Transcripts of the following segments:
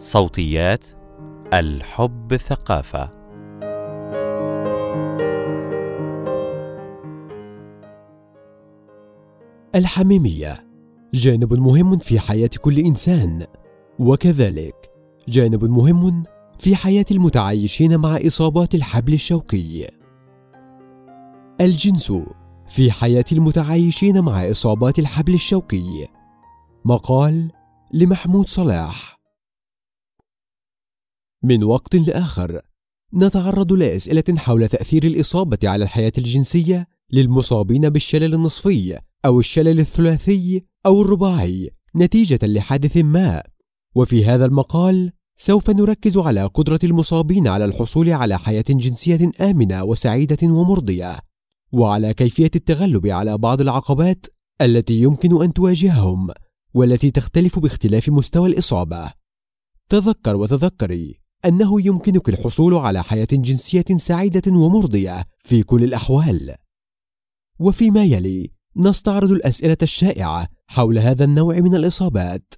صوتيات الحب ثقافة. الحميمية جانب مهم في حياة كل إنسان. وكذلك جانب مهم في حياة المتعايشين مع إصابات الحبل الشوكي الجنس في حياة المتعايشين مع إصابات الحبل الشوكي مقال لمحمود صلاح. من وقت لآخر نتعرض لأسئلة حول تأثير الإصابة على الحياة الجنسية للمصابين بالشلل النصفي أو الشلل الثلاثي أو الرباعي نتيجة لحادث ما وفي هذا المقال سوف نركز على قدرة المصابين على الحصول على حياة جنسية آمنة وسعيدة ومرضية وعلى كيفية التغلب على بعض العقبات التي يمكن أن تواجههم والتي تختلف باختلاف مستوى الإصابة. تذكر وتذكري أنه يمكنك الحصول على حياة جنسية سعيدة ومرضية في كل الأحوال. وفيما يلي نستعرض الأسئلة الشائعة حول هذا النوع من الإصابات.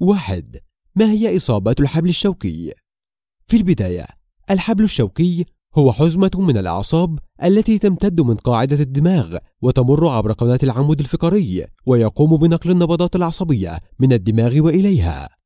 واحد: ما هي إصابات الحبل الشوكي؟ في البداية، الحبل الشوكي هو حزمة من الأعصاب التي تمتد من قاعدة الدماغ وتمر عبر قناة العمود الفقري ويقوم بنقل النبضات العصبية من الدماغ وإليها.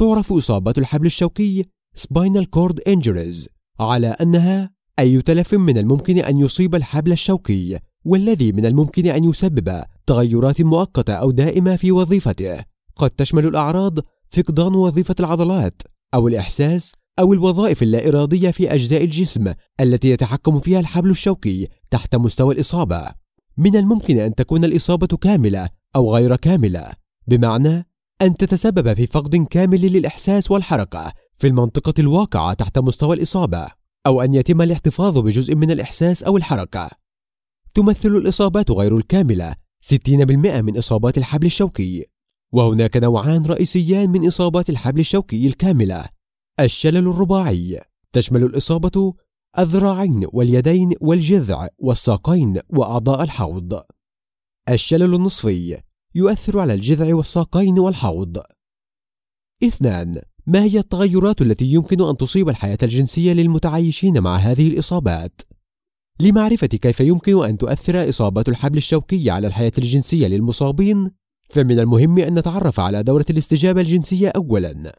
تعرف إصابات الحبل الشوكي spinal cord injuries على أنها أي تلف من الممكن أن يصيب الحبل الشوكي والذي من الممكن أن يسبب تغيرات مؤقتة أو دائمة في وظيفته قد تشمل الأعراض فقدان وظيفة العضلات أو الإحساس أو الوظائف اللا إرادية في أجزاء الجسم التي يتحكم فيها الحبل الشوكي تحت مستوى الإصابة. من الممكن أن تكون الإصابة كاملة أو غير كاملة، بمعنى أن تتسبب في فقد كامل للإحساس والحركة في المنطقة الواقعة تحت مستوى الإصابة، أو أن يتم الاحتفاظ بجزء من الإحساس أو الحركة. تمثل الإصابات غير الكاملة 60% من إصابات الحبل الشوكي، وهناك نوعان رئيسيان من إصابات الحبل الشوكي الكاملة الشلل الرباعي تشمل الإصابة الذراعين واليدين والجذع والساقين وأعضاء الحوض. الشلل النصفي يؤثر على الجذع والساقين والحوض. اثنان ما هي التغيرات التي يمكن أن تصيب الحياة الجنسية للمتعايشين مع هذه الإصابات؟ لمعرفة كيف يمكن أن تؤثر إصابات الحبل الشوكي على الحياة الجنسية للمصابين، فمن المهم أن نتعرف على دورة الاستجابة الجنسية أولاً.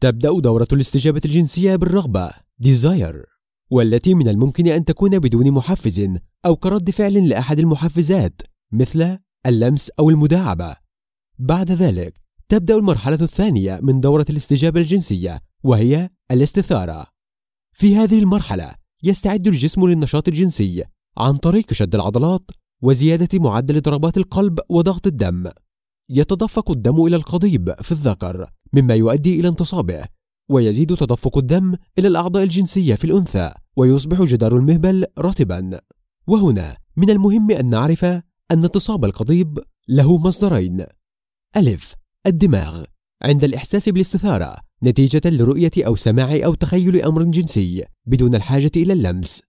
تبدأ دورة الاستجابة الجنسية بالرغبة desire والتي من الممكن أن تكون بدون محفز أو كرد فعل لأحد المحفزات مثل اللمس أو المداعبة. بعد ذلك تبدأ المرحلة الثانية من دورة الاستجابة الجنسية وهي الاستثارة. في هذه المرحلة يستعد الجسم للنشاط الجنسي عن طريق شد العضلات وزيادة معدل ضربات القلب وضغط الدم. يتدفق الدم إلى القضيب في الذكر مما يؤدي إلى انتصابه ويزيد تدفق الدم إلى الأعضاء الجنسية في الأنثى ويصبح جدار المهبل رطبا وهنا من المهم أن نعرف أن انتصاب القضيب له مصدرين. ألف الدماغ. عند الإحساس بالاستثارة نتيجة لرؤية أو سماع أو تخيل أمر جنسي بدون الحاجة إلى اللمس.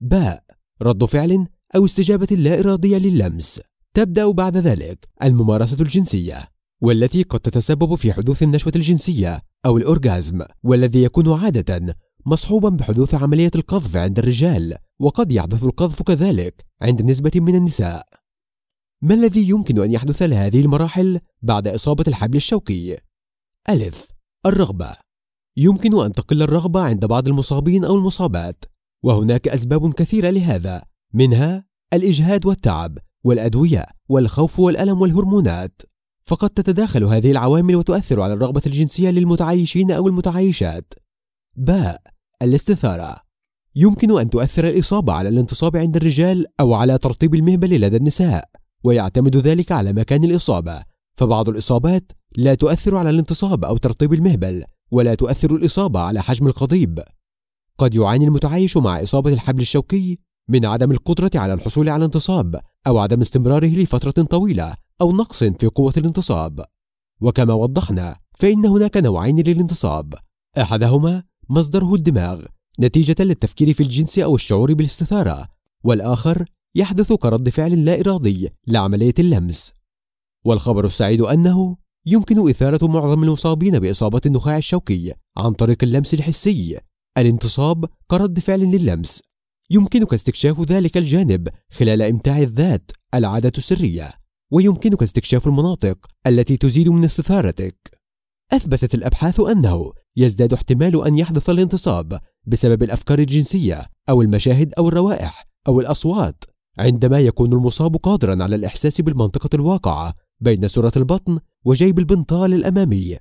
باء رد فعل أو استجابة لا إرادية للمس تبدأ بعد ذلك الممارسة الجنسية والتي قد تتسبب في حدوث النشوة الجنسية أو الأورغازم والذي يكون عادة مصحوبا بحدوث عملية القذف عند الرجال وقد يحدث القذف كذلك عند نسبة من النساء. ما الذي يمكن أن يحدث لهذه المراحل بعد إصابة الحبل الشوكي؟ ألف الرغبة يمكن أن تقل الرغبة عند بعض المصابين أو المصابات وهناك أسباب كثيرة لهذا منها الإجهاد والتعب والأدوية والخوف والألم والهرمونات فقد تتداخل هذه العوامل وتؤثر على الرغبة الجنسية للمتعايشين أو المتعايشات. باء الاستثارة يمكن أن تؤثر الإصابة على الانتصاب عند الرجال أو على ترطيب المهبل لدى النساء، ويعتمد ذلك على مكان الإصابة، فبعض الإصابات لا تؤثر على الانتصاب أو ترطيب المهبل، ولا تؤثر الإصابة على حجم القضيب. قد يعاني المتعايش مع إصابة الحبل الشوكي من عدم القدرة على الحصول على انتصاب أو عدم استمراره لفترة طويلة أو نقص في قوة الانتصاب. وكما وضحنا فإن هناك نوعين للانتصاب، أحدهما مصدره الدماغ نتيجة للتفكير في الجنس أو الشعور بالاستثارة، والآخر يحدث كرد فعل لا إرادي لعملية اللمس. والخبر السعيد أنه يمكن إثارة معظم المصابين بإصابة النخاع الشوكي عن طريق اللمس الحسي. الانتصاب كرد فعل للمس. يمكنك استكشاف ذلك الجانب خلال إمتاع الذات العادة السرية ويمكنك استكشاف المناطق التي تزيد من استثارتك. أثبتت الأبحاث أنه يزداد احتمال أن يحدث الانتصاب بسبب الأفكار الجنسية أو المشاهد أو الروائح أو الأصوات. عندما يكون المصاب قادرا على الإحساس بالمنطقة الواقعة بين سرة البطن وجيب البنطال الأمامي.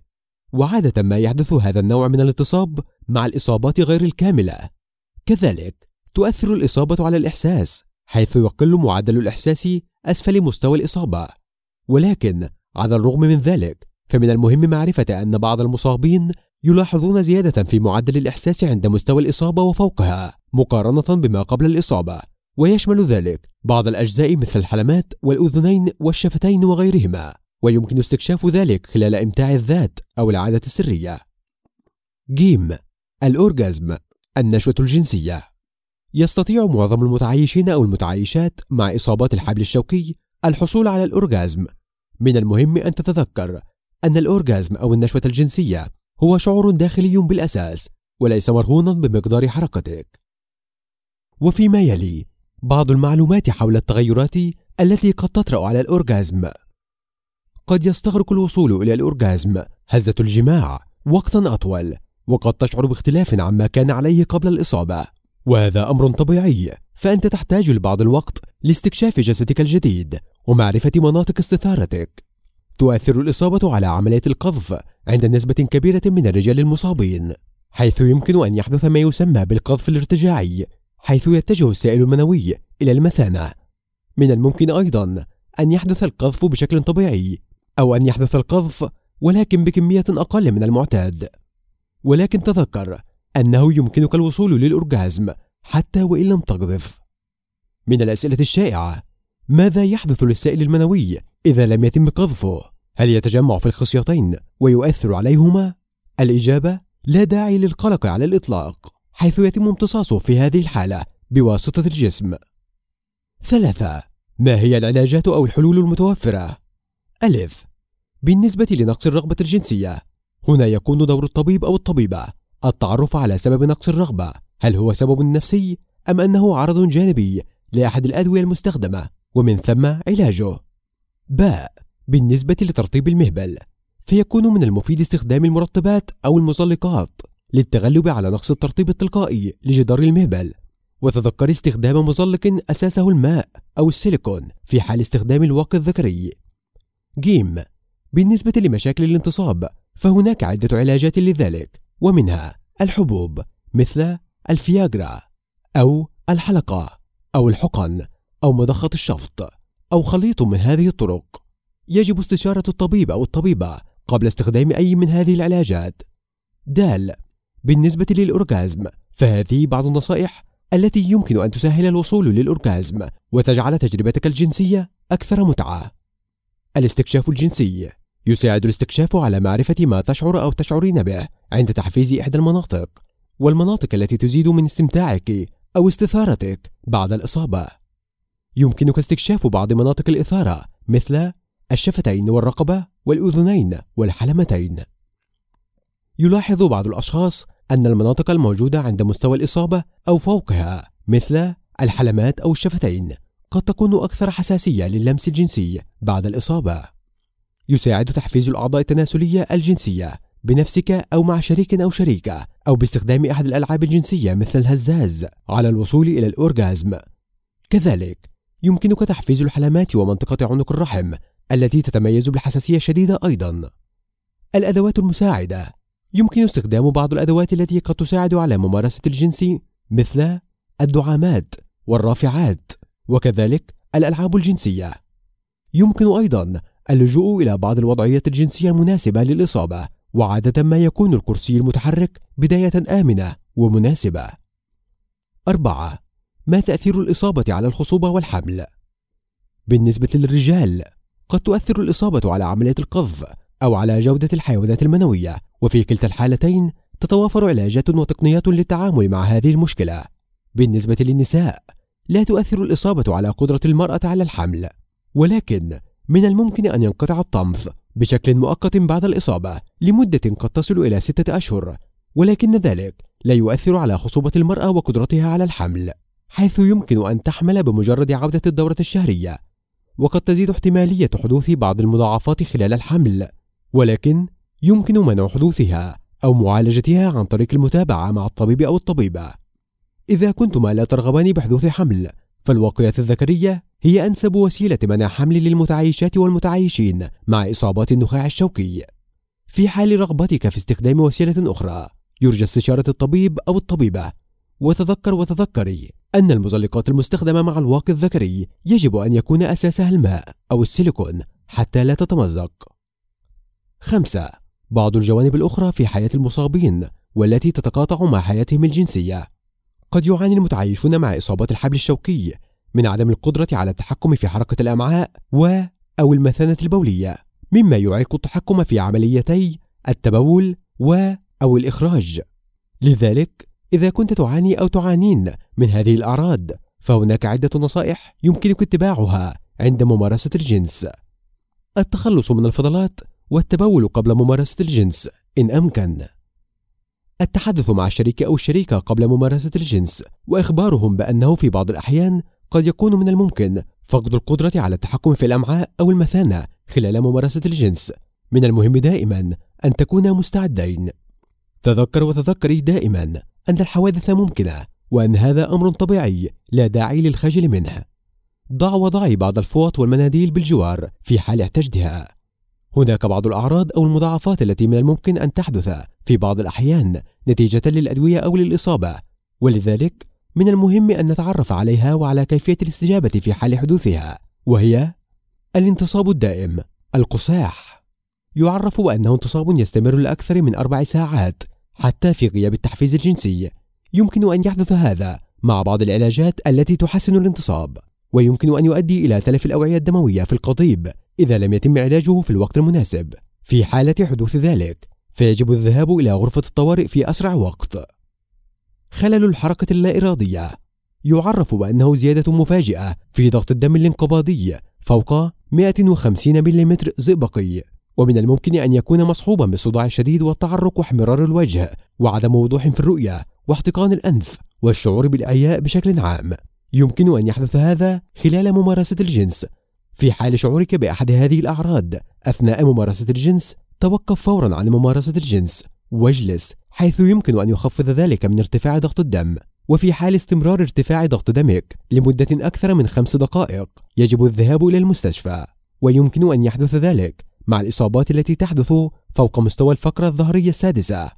وعادة ما يحدث هذا النوع من الاتصاب مع الإصابات غير الكاملة. كذلك تؤثر الإصابة على الإحساس حيث يقل معدل الإحساس أسفل مستوى الإصابة. ولكن على الرغم من ذلك فمن المهم معرفة أن بعض المصابين يلاحظون زيادة في معدل الإحساس عند مستوى الإصابة وفوقها مقارنة بما قبل الإصابة. ويشمل ذلك بعض الأجزاء مثل الحلمات والأذنين والشفتين وغيرهما ويمكن استكشاف ذلك خلال إمتاع الذات أو العادة السرية. جيم الأورجازم النشوة الجنسية. يستطيع معظم المتعايشين أو المتعايشات مع إصابات الحبل الشوكي الحصول على الأورجازم من المهم أن تتذكر أن الأورجازم أو النشوة الجنسية هو شعور داخلي بالأساس وليس مرهونا بمقدار حركتك. وفيما يلي بعض المعلومات حول التغيرات التي قد تطرأ على الأورجازم قد يستغرق الوصول إلى الأورجازم هزة الجماع وقتا أطول وقد تشعر باختلاف عما كان عليه قبل الإصابة. وهذا أمر طبيعي فأنت تحتاج لبعض الوقت لاستكشاف جسدك الجديد ومعرفة مناطق استثارتك. تؤثر الإصابة على عملية القذف عند نسبة كبيرة من الرجال المصابين حيث يمكن أن يحدث ما يسمى بالقذف الارتجاعي حيث يتجه السائل المنوي إلى المثانة من الممكن أيضا أن يحدث القذف بشكل طبيعي أو أن يحدث القذف ولكن بكمية أقل من المعتاد ولكن تذكر أنه يمكنك الوصول للأورجازم حتى وإن لم تقذف من الأسئلة الشائعة ماذا يحدث للسائل المنوي إذا لم يتم قذفه؟ هل يتجمع في الخصيتين ويؤثر عليهما؟ الإجابة لا داعي للقلق على الإطلاق حيث يتم امتصاصه في هذه الحالة بواسطة الجسم. ثلاثة ما هي العلاجات أو الحلول المتوفرة؟ ألف بالنسبة لنقص الرغبة الجنسية هنا يكون دور الطبيب أو الطبيبة التعرف على سبب نقص الرغبة. هل هو سبب نفسي أم أنه عرض جانبي لأحد الأدوية المستخدمة؟ ومن ثم علاجه. باء بالنسبة لترطيب المهبل فيكون من المفيد استخدام المرطبات أو المزلقات. للتغلب على نقص الترطيب التلقائي لجدار المهبل وتذكر استخدام مزلق أساسه الماء أو السيليكون في حال استخدام الواقي الذكري. جيم بالنسبة لمشاكل الانتصاب فهناك عدة علاجات لذلك ومنها الحبوب مثل الفياجرا أو الحلقة أو الحقن أو مضخة الشفط أو خليط من هذه الطرق. يجب استشارة الطبيب أو الطبيبة قبل استخدام أي من هذه العلاجات. دال بالنسبة للأورجازم فهذه بعض النصائح التي يمكن أن تسهل الوصول للأورجازم وتجعل تجربتك الجنسية أكثر متعة. الاستكشاف الجنسي يساعد الاستكشاف على معرفة ما تشعر أو تشعرين به عند تحفيز إحدى المناطق والمناطق التي تزيد من استمتاعك أو استثارتك بعد الإصابة. يمكنك استكشاف بعض مناطق الإثارة مثل الشفتين والرقبة والأذنين والحلمتين. يلاحظ بعض الأشخاص أن المناطق الموجودة عند مستوى الإصابة أو فوقها مثل الحلمات أو الشفتين قد تكون أكثر حساسية للمس الجنسي بعد الإصابة. يساعد تحفيز الأعضاء التناسلية الجنسية بنفسك أو مع شريك أو شريكة أو باستخدام أحد الألعاب الجنسية مثل الهزاز على الوصول إلى الأورجازم كذلك يمكنك تحفيز الحلمات ومنطقة عنق الرحم التي تتميز بالحساسية الشديدة أيضا. الأدوات المساعدة يمكن استخدام بعض الأدوات التي قد تساعد على ممارسة الجنس مثل الدعامات والرافعات وكذلك الألعاب الجنسية يمكن أيضا اللجوء إلى بعض الوضعيات الجنسية المناسبة للإصابة وعادة ما يكون الكرسي المتحرك بداية آمنة ومناسبة أربعة ما تأثير الإصابة على الخصوبة والحمل؟ بالنسبة للرجال قد تؤثر الإصابة على عملية القذف أو على جودة الحيوانات المنوية. وفي كلتا الحالتين تتوافر علاجات وتقنيات للتعامل مع هذه المشكلة. بالنسبة للنساء لا تؤثر الإصابة على قدرة المرأة على الحمل. ولكن من الممكن أن ينقطع الطمث بشكل مؤقت بعد الإصابة لمدة قد تصل إلى ستة أشهر. ولكن ذلك لا يؤثر على خصوبة المرأة وقدرتها على الحمل حيث يمكن أن تحمل بمجرد عودة الدورة الشهرية. وقد تزيد احتمالية حدوث بعض المضاعفات خلال الحمل. ولكن يمكن منع حدوثها أو معالجتها عن طريق المتابعة مع الطبيب أو الطبيبة. إذا كنتما لا ترغبان بحدوث حمل فالوقاية الذكرية هي أنسب وسيلة منع حمل للمتعايشات والمتعايشين مع إصابات النخاع الشوكي. في حال رغبتك في استخدام وسيلة أخرى يرجى استشارة الطبيب أو الطبيبة. وتذكر وتذكري أن المزلقات المستخدمة مع الواقي الذكري يجب أن يكون أساسها الماء أو السيليكون حتى لا تتمزق. خمسة. بعض الجوانب الأخرى في حياة المصابين والتي تتقاطع مع حياتهم الجنسية. قد يعاني المتعايشون مع إصابات الحبل الشوكي من عدم القدرة على التحكم في حركة الأمعاء و أو المثانة البولية مما يعيق التحكم في عمليتي التبول و أو الإخراج. لذلك إذا كنت تعاني أو تعانين من هذه الأعراض فهناك عدة نصائح يمكنك اتباعها عند ممارسة الجنس. التخلص من الفضلات والتبول قبل ممارسة الجنس إن أمكن. التحدث مع الشريك أو الشريكة قبل ممارسة الجنس وإخبارهم بأنه في بعض الأحيان قد يكون من الممكن فقد القدرة على التحكم في الأمعاء أو المثانة خلال ممارسة الجنس. من المهم دائما أن تكونا مستعدين. تذكر وتذكري دائما أن الحوادث ممكنة وأن هذا أمر طبيعي لا داعي للخجل منه. ضع وضعي بعض الفوط والمناديل بالجوار في حال احتجتها. هناك بعض الأعراض أو المضاعفات التي من الممكن أن تحدث في بعض الأحيان نتيجة للأدوية أو للإصابة ولذلك من المهم أن نتعرف عليها وعلى كيفية الاستجابة في حال حدوثها وهي الانتصاب الدائم القصاح. يعرف بأنه انتصاب يستمر لأكثر من أربع ساعات حتى في غياب التحفيز الجنسي. يمكن أن يحدث هذا مع بعض العلاجات التي تحسن الانتصاب ويمكن أن يؤدي إلى تلف الأوعية الدموية في القضيب. إذا لم يتم علاجه في الوقت المناسب. في حالة حدوث ذلك فيجب الذهاب إلى غرفة الطوارئ في أسرع وقت. خلل الحركة اللا إرادية يعرف بأنه زيادة مفاجئة في ضغط الدم الانقباضي فوق 150 ملم زئبقي ومن الممكن أن يكون مصحوبا بالصداع الشديد والتعرق واحمرار الوجه وعدم وضوح في الرؤية واحتقان الأنف والشعور بالإعياء بشكل عام. يمكن أن يحدث هذا خلال ممارسة الجنس. في حال شعورك بأحد هذه الأعراض أثناء ممارسة الجنس توقف فورا عن ممارسة الجنس. واجلس حيث يمكن أن يخفض ذلك من ارتفاع ضغط الدم. وفي حال استمرار ارتفاع ضغط دمك لمدة أكثر من خمس دقائق يجب الذهاب إلى المستشفى. ويمكن أن يحدث ذلك مع الإصابات التي تحدث فوق مستوى الفقرة الظهرية السادسة.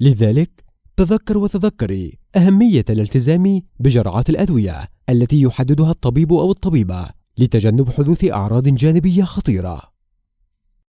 لذلك تذكر وتذكري أهمية الالتزام بجرعات الأدوية التي يحددها الطبيب أو الطبيبة. لتجنب حدوث أعراض جانبية خطيرة.